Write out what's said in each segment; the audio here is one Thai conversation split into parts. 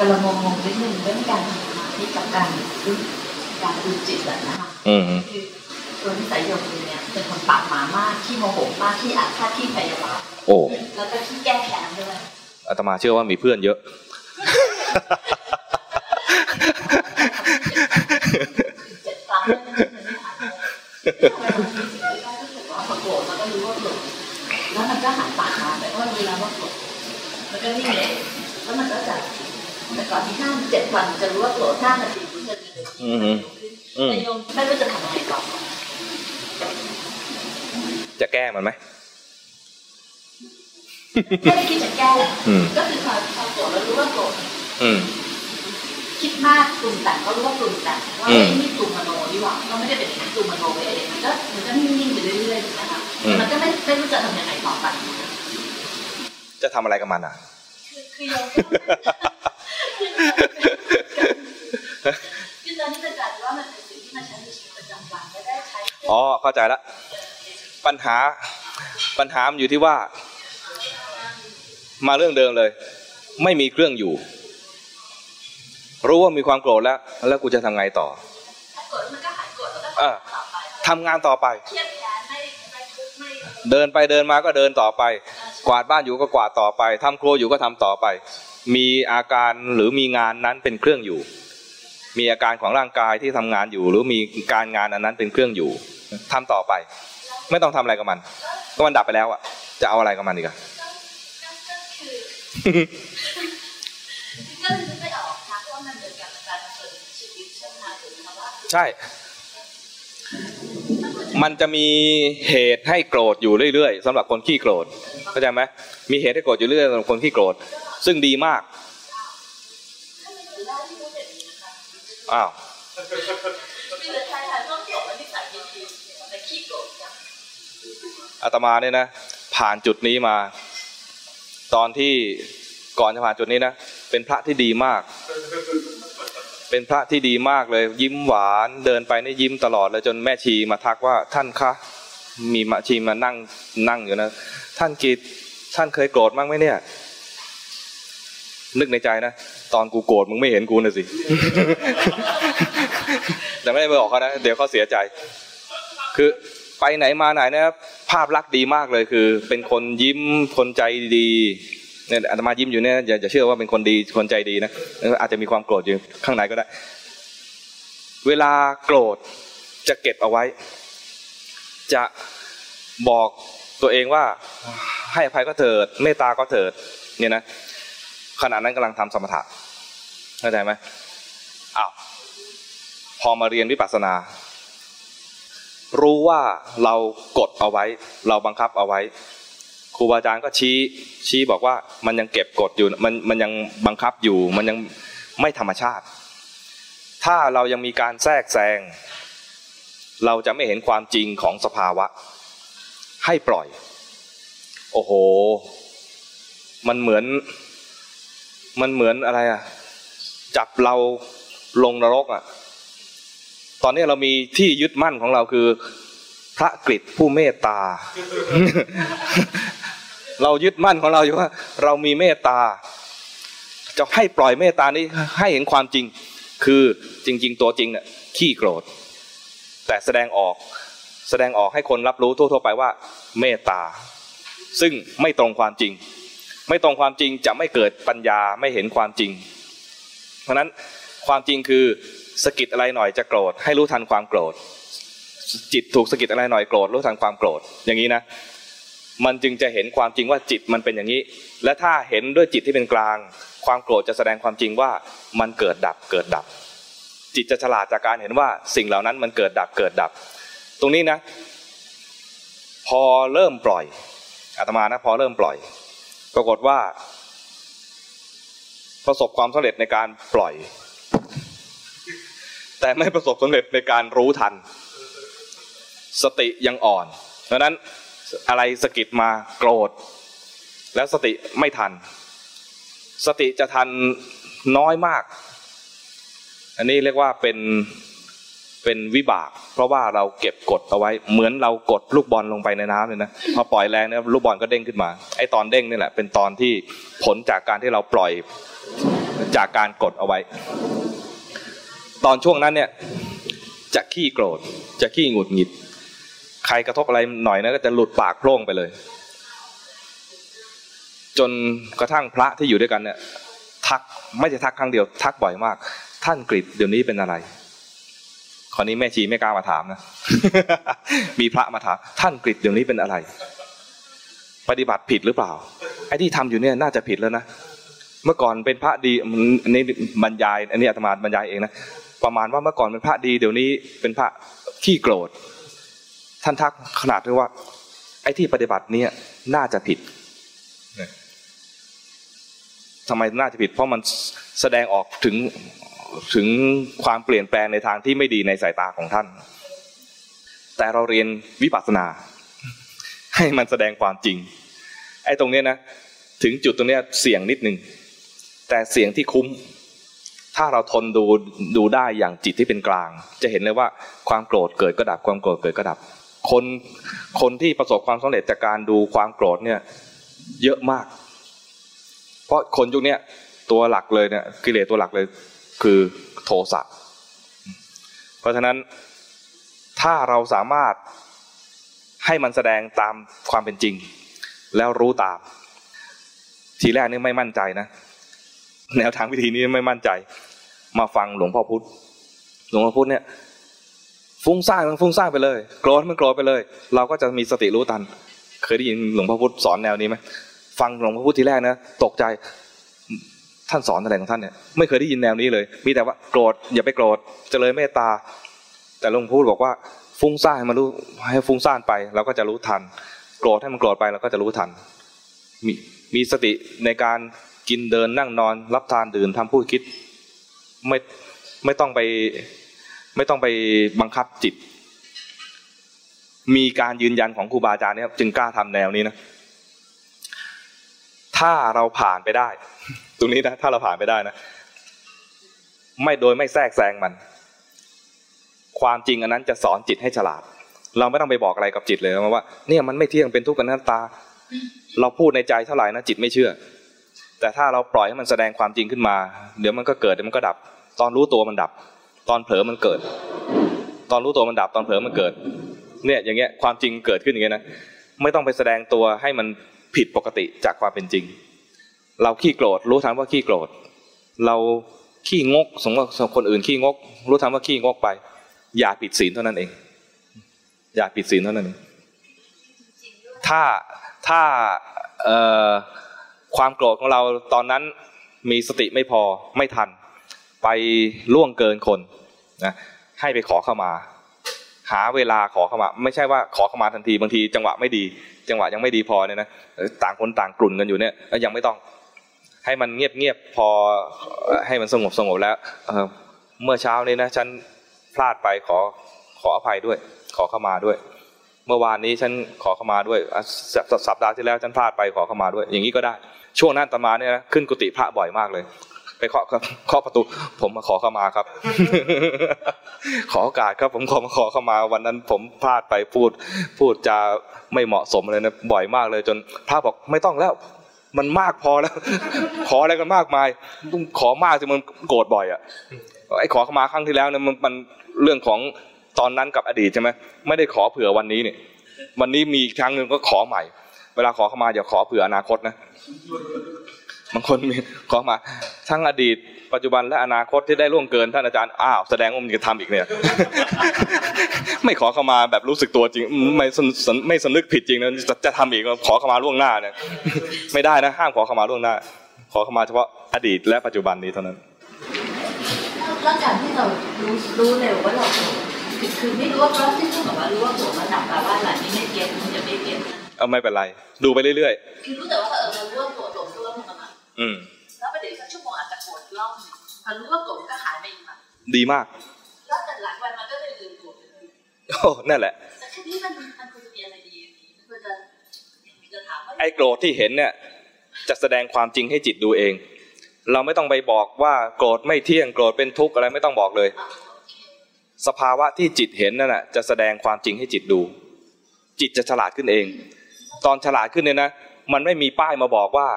กำลังงงๆนิดนึงเรื่องการทำสมาธิกับการการดูจิตอะนะคะอืมคือตัวนิสัยโยมเนี่ยเป็นคนปากหมามากขี้โมโหมากขี้อาฆาตขี้พยาบาทโอ้แล้วก็ขี้แก้แค้นด้วยอาตมาเชื่อว่ามีเพื่อนเยอะ เจ็ดครั้งแล้วมันไม่หายเลยทำไมบางทีสิ่งที่เรารู้สึกว่าพอโกรธเราก็รู้ว่าโกรธแล้วมันก็หันปากมาแต่ว่าเวลาว่าโกรธมันก็นิ่งเลยแล้วมันก็จะ แต่ก่อนที่ห้าเจ็ดวันจะรู้ว่าโกรธห้านาทีรู้จะจะอืมอืมแต่โยมไม่รู้จะทำยังไงต่อจะแก้มันไหมไม่ได้คิดจะแก้อืมก็คือพอพอโกรธแล้วรู้ว่าโกรธอืมคิดมากปรุงแต่งก็รู้ว่าปรุงแต่งว่าอืมเอ้ยนี่ปรุงมโนดีกว่าก็ไม่ได้เป็นอย่างนั้นปรุงมโนไปเองมันก็มันก็นิ่งๆไปเรื่อยๆนะคะอืมมันก็ไม่ไม่รู้จะทำยังไงต่อไปจะทำอะไรกับมันอะคือคือโยม คือตอนนี้จะกลายเป็นว่ามันเป็นสิ่งที่มันใช้ในชีวิตประจำวันไม่ได้ใช้อ๋อเข้าใจละปัญหาปัญหามันอยู่ที่ว่า มาเรื่องเดิมเลย ไม่มีเครื่องอยู่ รู้ว่ามีความโกรธแล้ว แล้วกูจะทำไงต่อถ้าโกรธมันก็หายโกรธแล้วก็อ่าต่อไปทำงานต่อไปเครียดแค้นไม่ไม่ทุกข์ไม่เดินไปเดินมาก็เดินต่อไป กวาดบ้านอยู่ก็กวาดต่อไปทำครัวอยู่ก็ทำต่อไป มีอาการหรือมีงานนั้นเป็นเครื่องอยู่ มีอาการของร่างกายที่ทำงานอยู่ หรือมีการงานอันนั้นเป็นเครื่องอยู่ทำต่อไป ไม่ต้องทำอะไรกับมัน ก็มันดับไปแล้วอะจะเอาอะไรกับมันอีกอะก็ก็คือก็คือไม่ออกนะเพราะว่ามันเหมือนกับการดำเนินชีวิตใช่ไหมคะถึงคำว่าใช่ มันจะมีเหตุให้โกรธอยู่เรื่อยๆสำหรับคนขี้โกรธเข้าใจไหมมีเหตุให้โกรธอยู่เรื่อยสำหรับคนขี้โกรธ ซึ่งดีมากอ้าวมีแต่ชายชายต้องโกรธและนิสัยดีๆแต่ขี้โกรธจังอาตมาเนี่ยนะ ผ่านจุดนี้มา ตอนที่ก่อนจะผ่านจุดนี้นะ เป็นพระที่ดีมาก เป็นพระที่ดีมากเลย ยิ้มหวานเดินไปนี่ยิ้มตลอดเลยจนแม่ชีมาทักว่าท่านคะมีมาชีมานั่งนั่งอยู่นะ ท่านกิตท่านเคยโกรธมั้งไหมเนี่ย นึกในใจนะตอนกูโกรธมึงไม่เห็นกูนะสิแต่ไม่ได้ไปบอกเขานะเดี๋ยวเขาเสียใจ คือไปไหนมาไหนนะครับภาพลักษณ์ดีมากเลยคือ เป็นคนยิ้มคนใจดี เนี่ยอาตมายิ้มอยู่เนี่ยอย่าเชื่อว่าเป็นคนดีคนใจดีนะอาจจะมีความโกรธอยู่ข้างในก็ได้ เวลาโกรธจะเก็บเอาไว้ จะบอกตัวเองว่าให้อภัยก็เถิดเมตตาก็เถิดเนี่ยนะขณะนั้นกำลังทำสมถะเข้าใจไหมอ้าวพอมาเรียนวิปัสสนา รู้ว่าเรากดเอาไว้ เราบังคับเอาไว้ รูบาอาจารย์ก็ชี้ชี้บอกว่ามันยังเก็บกดอยู่มันมันยังบังคับอยู่ มันยังไม่ธรรมชาติ ถ้าเรายังมีการแทรกแซง เราจะไม่เห็นความจริงของสภาวะ ให้ปล่อย โอ้โห มันเหมือน มันเหมือนอะไรอะจับเราลงนรกอะตอนนี้เรามีที่ยึดมั่นของเราคือพระกฤษผู้เมตตา เรายึดมั่นของเราอยู่ว่า เรามีเมตตา จะให้ปล่อยเมตตานี้ให้เห็นความจริง คือจริง ๆ ตัวจริงเนี่ยขี้โกรธ แต่แสดงออกแสดงออกให้คนรับรู้ทั่ว ๆ ไปว่า เมตตา ซึ่งไม่ตรงความจริง ไม่ตรงความจริงจะไม่เกิดปัญญาไม่เห็นความจริง เพราะฉะนั้นความจริงคือสะกิดอะไรหน่อยจะโกรธ ให้รู้ทันความโกรธ จิตถูกสะกิดอะไรหน่อยโกรธรู้ทันความโกรธอย่างนี้นะ มันจึงจะเห็นความจริงว่าจิตมันเป็นอย่างนี้ และถ้าเห็นด้วยจิตที่เป็นกลาง ความโกรธจะแสดงความจริงว่ามันเกิดดับเกิดดับ จิตจะฉลาดจากการเห็นว่าสิ่งเหล่านั้นมันเกิดดับเกิดดับ ตรงนี้นะ พอเริ่มปล่อยอาตมานะพอเริ่มปล่อย ปรากฏว่า ประสบความสำเร็จในการปล่อย แต่ไม่ประสบสำเร็จในการรู้ทัน สติยังอ่อนดังนั้น อะไรสะกิดมาโกรธ แล้วสติไม่ทัน สติจะทันน้อยมาก อันนี้เรียกว่าเป็นเป็นวิบาก เพราะว่าเราเก็บกดเอาไว้ เหมือนเรากดลูกบอลลงไปในน้ำเลยนะพอปล่อยแรงเนี่ยลูกบอลก็เด้งขึ้นมาไอ้ตอนเด้งนี่แหละเป็นตอนที่ผลจากการที่เราปล่อยจากการกดเอาไว้ ตอนช่วงนั้นเนี่ยจะขี้โกรธจะขี้หงุดหงิด ใครกระทบอะไรหน่อยนะก็จะหลุดปากโพร่งไปเลย จนกระทั่งพระที่อยู่ด้วยกันเนี่ย ทักไม่ใช่ทักครั้งเดียว ทักบ่อยมาก ท่านกริดเดี๋ยวนี้เป็นอะไรคราวนี้แม่ชีไม่กล้ามาถามนะมีพระมาถาม ท่านกริดเดี๋ยวนี้เป็นอะไร ปฏิบัติผิดหรือเปล่าไอ้ที่ทำอยู่เนี่ยน่าจะผิดแล้วนะเมื่อก่อนเป็นพระดีอันนี้บรรยาย อันนี้อาตมาบรรยายเองนะประมาณว่าเมื่อก่อนเป็นพระดีเดี๋ยวนี้เป็นพระขี้โกรธ ท่านทักขนาดที่ว่า ไอ้ที่ปฏิบัติเนี่ย น่าจะผิดทำไมน่าจะผิด เพราะมันแสดงออกถึงถึงความเปลี่ยนแปลงในทางที่ไม่ดีในสายตาของท่าน แต่เราเรียนวิปัสสนา ให้มันแสดงความจริง ไอ้ตรงเนี้ยนะ ถึงจุดตรงเนี้ยเสี่ยงนิดนึง แต่เสี่ยงที่คุ้ม ถ้าเราทนดูดูได้อย่างจิตที่เป็นกลาง จะเห็นเลยว่าความโกรธเกิดก็ดับความโกรธเกิดก็ดับ คนคนที่ประสบความสำเร็จจากการดูความโกรธเนี่ยเยอะมาก เพราะคนยุคนี้ตัวหลักเลยเนี่ยกิเลสตัวหลักเลยคือโทสะเพราะฉะนั้นถ้าเราสามารถให้มันแสดงตามความเป็นจริง แล้วรู้ตาม ทีแรกนี่ไม่มั่นใจนะ แนวทางวิธีนี้ไม่มั่นใจ มาฟังหลวงพ่อพุธหลวงพ่อพุธเนี่ย ฟุ้งซ่านมันฟุ้งซ่านไปเลย โกรธมันโกรธไปเลย เราก็จะมีสติรู้ทัน เคยได้ยินหลวงพ่อพุธสอนแนวนี้ไหมฟังหลวงพ่อพุธทีแรกนะตกใจท่านสอนอะไรของท่านเนี่ยไม่เคยได้ยินแนวนี้เลย มีแต่ว่าโกรธอย่าไปโกรธเจริญเมตตา แต่หลวงพ่อพุธบอกว่าฟุ้งซ่านให้มันรู้ให้ฟุ้งซ่านไปเราก็จะรู้ทัน โกรธให้มันโกรธไปเราก็จะรู้ทัน มีมีสติในการกินเดินนั่งนอน รับทานดื่มทำพูดคิด ไม่ไม่ต้องไป ไม่ต้องไปบังคับจิต มีการยืนยันของครูบาอาจารย์เนี่ยจึงกล้าทำแนวนี้นะ ถ้าเราผ่านไปได้ ตรงนี้นะถ้าเราผ่านไปได้นะ ไม่โดยไม่แทรกแซงมัน ความจริงอันนั้นจะสอนจิตให้ฉลาด เราไม่ต้องไปบอกอะไรกับจิตเลยว่า เนี่ยมันไม่เที่ยงเป็นทุกข์กันหน้าตา เราพูดในใจเท่าไหร่นะจิตไม่เชื่อ แต่ถ้าเราปล่อยให้มันแสดงความจริงขึ้นมา เดี๋ยวมันก็เกิดเดี๋ยวมันก็ดับ ตอนรู้ตัวมันดับ ตอนเผลอมันเกิด ตอนรู้ตัวมันดับตอนเผลอมันเกิด เนี่ยอย่างเงี้ยความจริงเกิดขึ้นอย่างเงี้ยนะไม่ต้องไปแสดงตัวให้มันผิดปกติจากความเป็นจริง เราขี้โกรธรู้ทันว่าขี้โกรธ เราขี้งกสมมติคนอื่นขี้งก รู้ทันว่าขี้งกไป อย่าผิดศีลเท่านั้นเอง อย่าผิดศีลเท่านั้นเองถ้าถ้าความโกรธของเราตอนนั้นมีสติไม่พอไม่ทัน ไปล่วงเกินคนนะให้ไปขอเข้ามา หาเวลาขอเข้ามา ไม่ใช่ว่าขอเข้ามาทันทีบางทีจังหวะไม่ดี จังหวะยังไม่ดีพอเนี่ยนะต่างคนต่างกลุ่นกันอยู่เนี่ยยังไม่ต้องให้มันเงียบเงียบพอให้มันสงบสงบแล้วเมื่อเช้านี้นะฉันพลาดไปขอขออภัยด้วย ขอเข้ามาด้วย เมื่อวานนี้ฉันขอเข้ามาด้วยสัปดาห์ที่แล้วฉันพลาดไปขอเข้ามาด้วย อย่างนี้ก็ได้ช่วงนั้นตมาเนี่ยนะขึ้นกุฏิพระบ่อยมากเลย ไปเคาะครับเคาะประตู ผมมาขอเข้ามาครับ ขอโอกาสครับ ผมขอมาขอเข้ามา วันนั้นผมพลาดไปพูด พูดจะไม่เหมาะสมเลยนะบ่อยมากเลย จนพระบอกไม่ต้องแล้วมันมากพอแล้ว ขออะไรกันมากมายต้องขอมากจนมันโกรธบ่อยอะไอ้ขอเข้ามาครั้งที่แล้วเนี่ยมันมันเรื่องของตอนนั้นกับอดีตใช่ไหมไม่ได้ขอเผื่อวันนี้เนี่ยวันนี้มีครั้งหนึ่งก็ขอใหม่ เวลาขอเข้ามาอย่าขอเผื่ออนาคตนะ บางคนมีขอมาทั้งอดีต ปัจจุบันและอนาคตที่ได้ล่วงเกินท่านอาจารย์อ้าวแสดงว่ามันจะทำอีกเนี่ย ไม่ขอเข้ามาแบบรู้สึกตัวจริง ไม่ไม่สนึกผิดจริงนะจะจะทำอีกขอเข้ามาล่วงหน้าเนี่ย ไม่ได้นะห้ามขอเข้ามาล่วงหน้า ขอเข้ามาเฉพาะอดีตและปัจจุบันนี้เท่านั้นแล้วการที่เรารู้รู้เร็วว่าเราคือคือไม่รู้ว่าเพราะที่พูดแบบว่ารู้ว่าโกรธมันดับแบบว่าหลังนี้ไม่เก็ตมันจะไม่เก็ตเอาไม่เป็นไร ดูไปเรื่อยคือรู้แต่ว่า แล้วประเดี๋ยวสักชั่วโมงอาจจะโกรธรอบหนึ่งพอรู้ว่าโกรธก็หายไปอีกแบบดีมากแล้วแต่หลังวันมันก็เลยลืมโกรธไปเลยโอ้นั่นแหละแต่แค่นี้มันมันควรจะมีอะไรดีมันควรจะจะถามว่าไอ้โกรธที่เห็นเนี่ยจะแสดงความจริงให้จิตดูเอง เราไม่ต้องไปบอกว่าโกรธไม่เที่ยงโกรธเป็นทุกข์อะไรไม่ต้องบอกเลย สภาวะที่จิตเห็นนั่นแหะจะแสดงความจริงให้จิตดู จิตจะฉลาดขึ้นเอง ตอนฉลาดขึ้นเนี่ยนะ มันไม่มีป้ายมาบอกว่า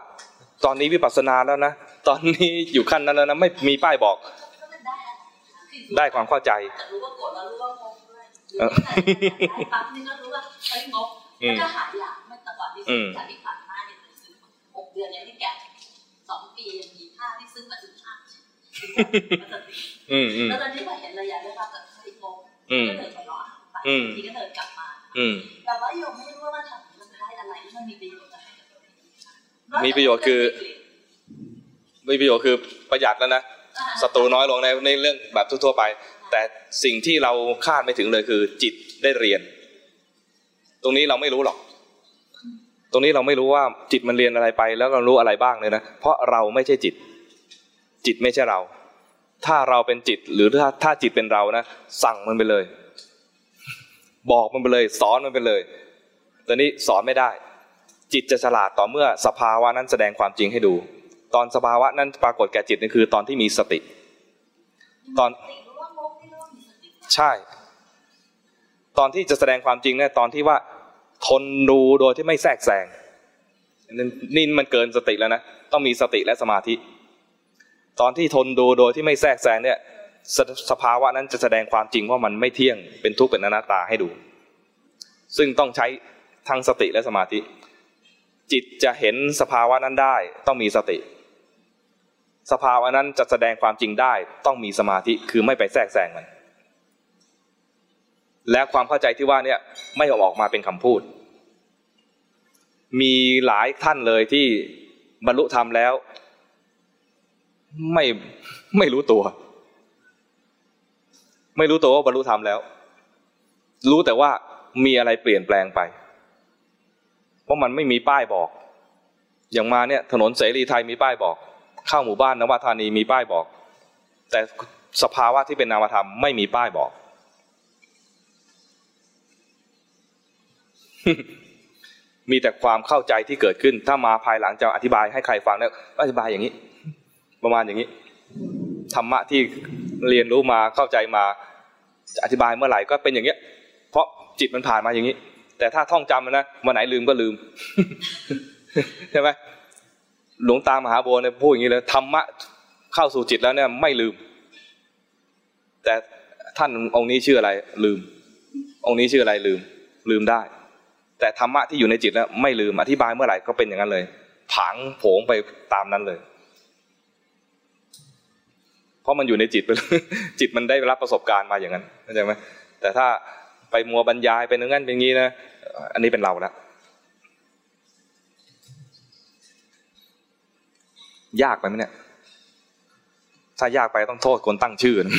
ตอนนี้วิปัสสนาแล้วนะ ตอนนี้อยู่ขั้นนั้นแล้วนะไม่มีป้ายบอกก็มันได้อะไรคือได้ความเข้าใจจะรู้ว่าโกรธแล้วรู้ว่างงด้วยหรือเออว่าได้ปั๊บนึงก็รู้ว่าเฮ้ยงงอืมแล้วก็หายอยากไม่แต่ก่อนที่อืซื้อมจากที่ผ่านมาเนี่ยซื้อหกเดือนเนี่ยที่แกะสองปียังมีค่าที่ซื้อมาถึงห้าแล้วตอนนี้อืมอืมแล้วตอนนี้พอเห็นเลยอยากได้ปั๊บแบบเฮ้ยงงอืมก็เดินไปรอไปอืมทีก็เดินกลับมาอืมแต่ว่าโยมไม่รู้ว่ามันทำมันได้อะไรที่มันมีประโยชน์ มีประโยชน์คือ มีประโยชน์คือประหยัดแล้วนะศัตรูน้อยลงในในเรื่องแบบทั่วๆไป แต่สิ่งที่เราคาดไม่ถึงเลยคือ จิตได้เรียน ตรงนี้เราไม่รู้หรอก ตรงนี้เราไม่รู้ว่าจิตมันเรียนอะไรไป แล้วเรารู้อะไรบ้างเลยนะเพราะเราไม่ใช่จิต จิตไม่ใช่เรา ถ้าเราเป็นจิตหรือถ้าถ้าจิตเป็นเรานะสั่งมันไปเลย บอกมันไปเลย สอนมันไปเลย ตอนนี้สอนไม่ได้ จิตจะฉลาดต่อเมื่อสภาวะนั้นแสดงความจริงให้ดู ตอนสภาวะนั้นปรากฏแก่จิตนี่นคือตอนที่มีสติ ตอนใช่ ตอนที่จะแสดงความจริงเนี่ยตอนที่ว่าทนดูโดยที่ไม่แทรกแซงนี่นี่มันเกินสติแล้วนะต้องมีสติและสมาธิ ตอนที่ทนดูโดยที่ไม่แทรกแซงเนี่ยสสภาวะนั้นจะแสดงความจริงว่ามันไม่เที่ยงเป็นทุกข์เป็นอนัตตาให้ดู ซึ่งต้องใช้ทั้งสติและสมาธิ จิตจะเห็นสภาวะนั้นได้ ต้องมีสติ สภาวะนั้นจะแสดงความจริงได้ ต้องมีสมาธิคือไม่ไปแทรกแซงมันและความเข้าใจที่ว่าเนี่ยไม่ออกมาเป็นคำพูด มีหลายท่านเลยที่บรรลุธรรมแล้ว ไม่ไม่รู้ตัว ไม่รู้ตัวว่าบรรลุธรรมแล้ว รู้แต่ว่ามีอะไรเปลี่ยนแปลงไป เพราะมันไม่มีป้ายบอก อย่างมาเนี่ยถนนเสรีไทยมีป้ายบอก เข้าหมู่บ้านนวัธานีมีป้ายบอก แต่สภาวะที่เป็นนามธรรมไม่มีป้ายบอก มีแต่ความเข้าใจที่เกิดขึ้น ถ้ามาภายหลังจะอธิบายให้ใครฟังเนี่ยอธิบายอย่างนี้ ประมาณอย่างนี้ธรรมะที่เรียนรู้มาเข้าใจมาจะอธิบายเมื่อไหร่ก็เป็นอย่างเงี้ย เพราะจิตมันผ่านมาอย่างนี้ แต่ถ้าท่องจำนะวันไหนลืมก็ลืมใช่ไหมหลวงตามหาบัวเนี่ยพูดอย่างนี้เลยธรรมะเข้าสู่จิตแล้วเนี่ยไม่ลืม แต่ท่านองค์นี้ชื่ออะไร ลืม องค์นี้ชื่ออะไรลืม ลืมได้ แต่ธรรมะที่อยู่ในจิตแล้วไม่ลืมอธิบายเมื่อไหร่ก็เป็นอย่างนั้นเลย ผางโผงไปตามนั้นเลย เพราะมันอยู่ในจิตไปจิตมันได้รับประสบการณ์มาอย่างนั้นเข้าใจไหมแต่ถ้า ไปมัวบรรยายไปนอย่งนั่นเป็นอย่างนี้นะอันนี้เป็นเราแล้วยากไปไหมเนี่ย ถ้ายากไปต้องโทษคนตั้งชื่อนะ